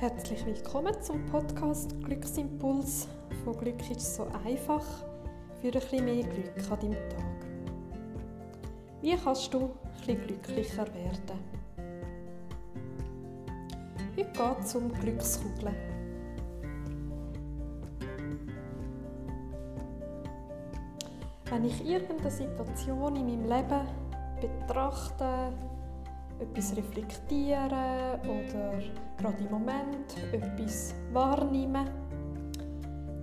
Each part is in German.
Herzlich willkommen zum Podcast Glücksimpuls von Glück ist so einfach für ein bisschen mehr Glück an deinem Tag. Wie kannst du ein bisschen glücklicher werden? Heute geht es um Glückskugeln. Wenn ich irgendeine Situation in meinem Leben betrachte, etwas reflektieren oder gerade im Moment etwas wahrnehmen,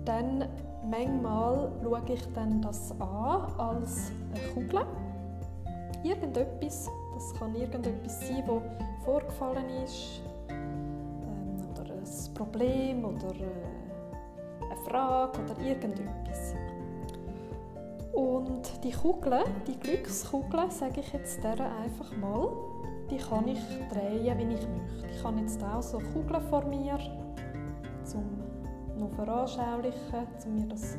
dann manchmal schaue ich dann das an als eine Kugel. Irgendetwas, das kann irgendetwas sein, das vorgefallen ist, ähm, oder ein Problem oder äh, eine Frage oder irgendetwas. Und die Kugel, die Glückskugel, sage ich jetzt der einfach mal, die kann ich drehen, wie ich möchte. Ich habe jetzt auch so Kugeln vor mir, um noch veranschaulichen, um mir das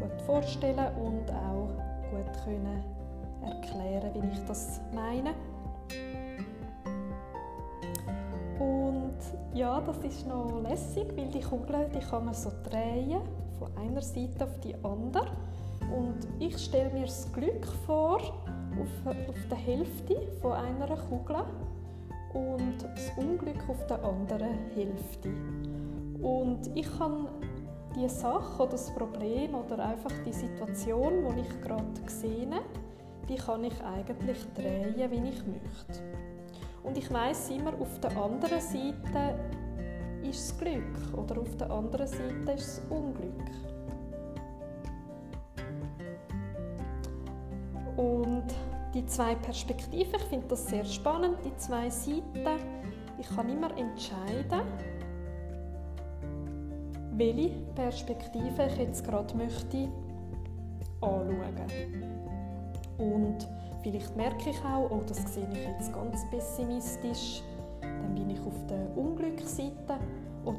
gut vorstellen und auch gut können erklären, wie ich das meine. Und ja, das ist noch lässig, weil die Kugeln, die kann man so drehen, von einer Seite auf die andere. Und ich stelle mir das Glück vor, auf, auf der Hälfte von einer Kugel und das Unglück auf der anderen Hälfte. Und ich kann die Sache oder das Problem oder einfach die Situation, die ich gerade sehe, die kann ich eigentlich drehen, wie ich möchte. Und ich weiß immer, auf der anderen Seite ist das Glück oder auf der anderen Seite ist das Unglück. Und die zwei Perspektiven, ich finde das sehr spannend, die zwei Seiten. Ich kann immer entscheiden, welche Perspektive ich jetzt gerade möchte anschauen. Und vielleicht merke ich auch, oh, das sehe ich jetzt ganz pessimistisch, dann bin ich auf der Unglücksseite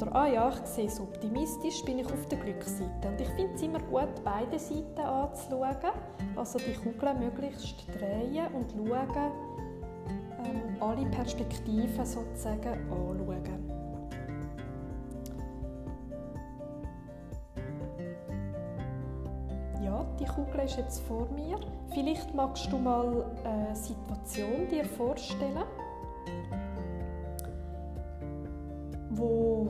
oder ah ja, ich sehe es optimistisch, bin ich auf der Glücksseite. Und ich finde es immer gut, beide Seiten anzuschauen, also die Kugel möglichst drehen und schauen, ähm, alle Perspektiven sozusagen anschauen. Ja, die Kugel ist jetzt vor mir. Vielleicht magst du mal eine Situation dir vorstellen wo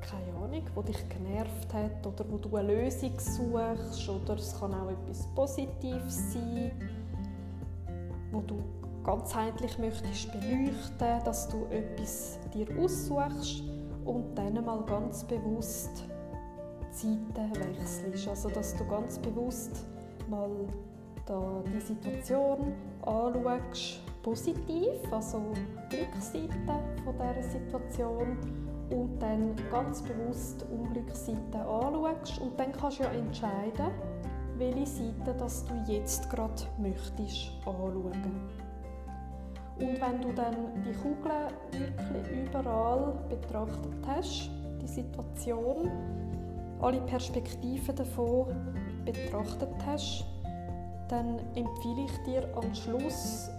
keine Ahnung, wo dich genervt hat oder wo du eine Lösung suchst oder es kann auch etwas Positives sein, wo du ganzheitlich möchtest beleuchten, dass du etwas dir aussuchst und dann mal ganz bewusst die Seiten wechselst. Also dass du ganz bewusst mal da die Situation anschaust, positiv, also Glücksseite von dieser Situation und dann ganz bewusst Unglücksseite anschaust und dann kannst du ja entscheiden, welche Seite das du jetzt gerade möchtest anschauen. Und wenn du dann die Kugel wirklich überall betrachtet hast, die Situation, alle Perspektiven davon betrachtet hast, dann empfehle ich dir am Schluss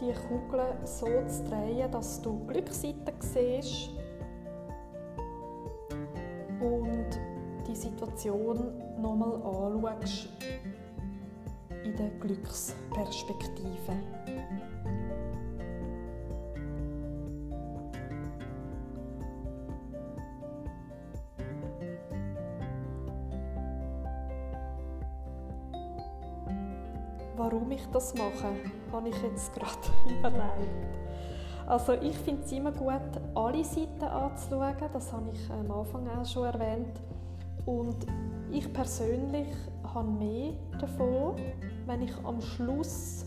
die Kugel so zu drehen, dass du Glücksseiten siehst und die Situation nochmal anschaust in der Glücksperspektive. Warum ich das mache, habe ich jetzt gerade überlegt. Also ich finde es immer gut, alle Seiten anzuschauen. Das habe ich am Anfang auch schon erwähnt. Und ich persönlich habe mehr davon, wenn ich am Schluss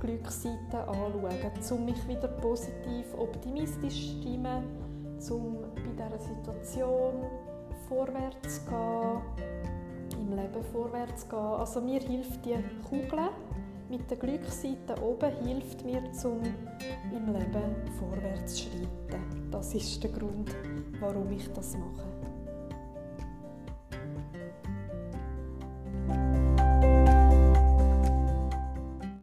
Glücksseiten anschaue, um mich wieder positiv, optimistisch zu stimmen, um bei dieser Situation vorwärts zu gehen im Leben vorwärts gehen. Also mir hilft die Kugel mit der Glücksseite oben hilft mir, um im Leben vorwärts zu schreiten. Das ist der Grund, warum ich das mache.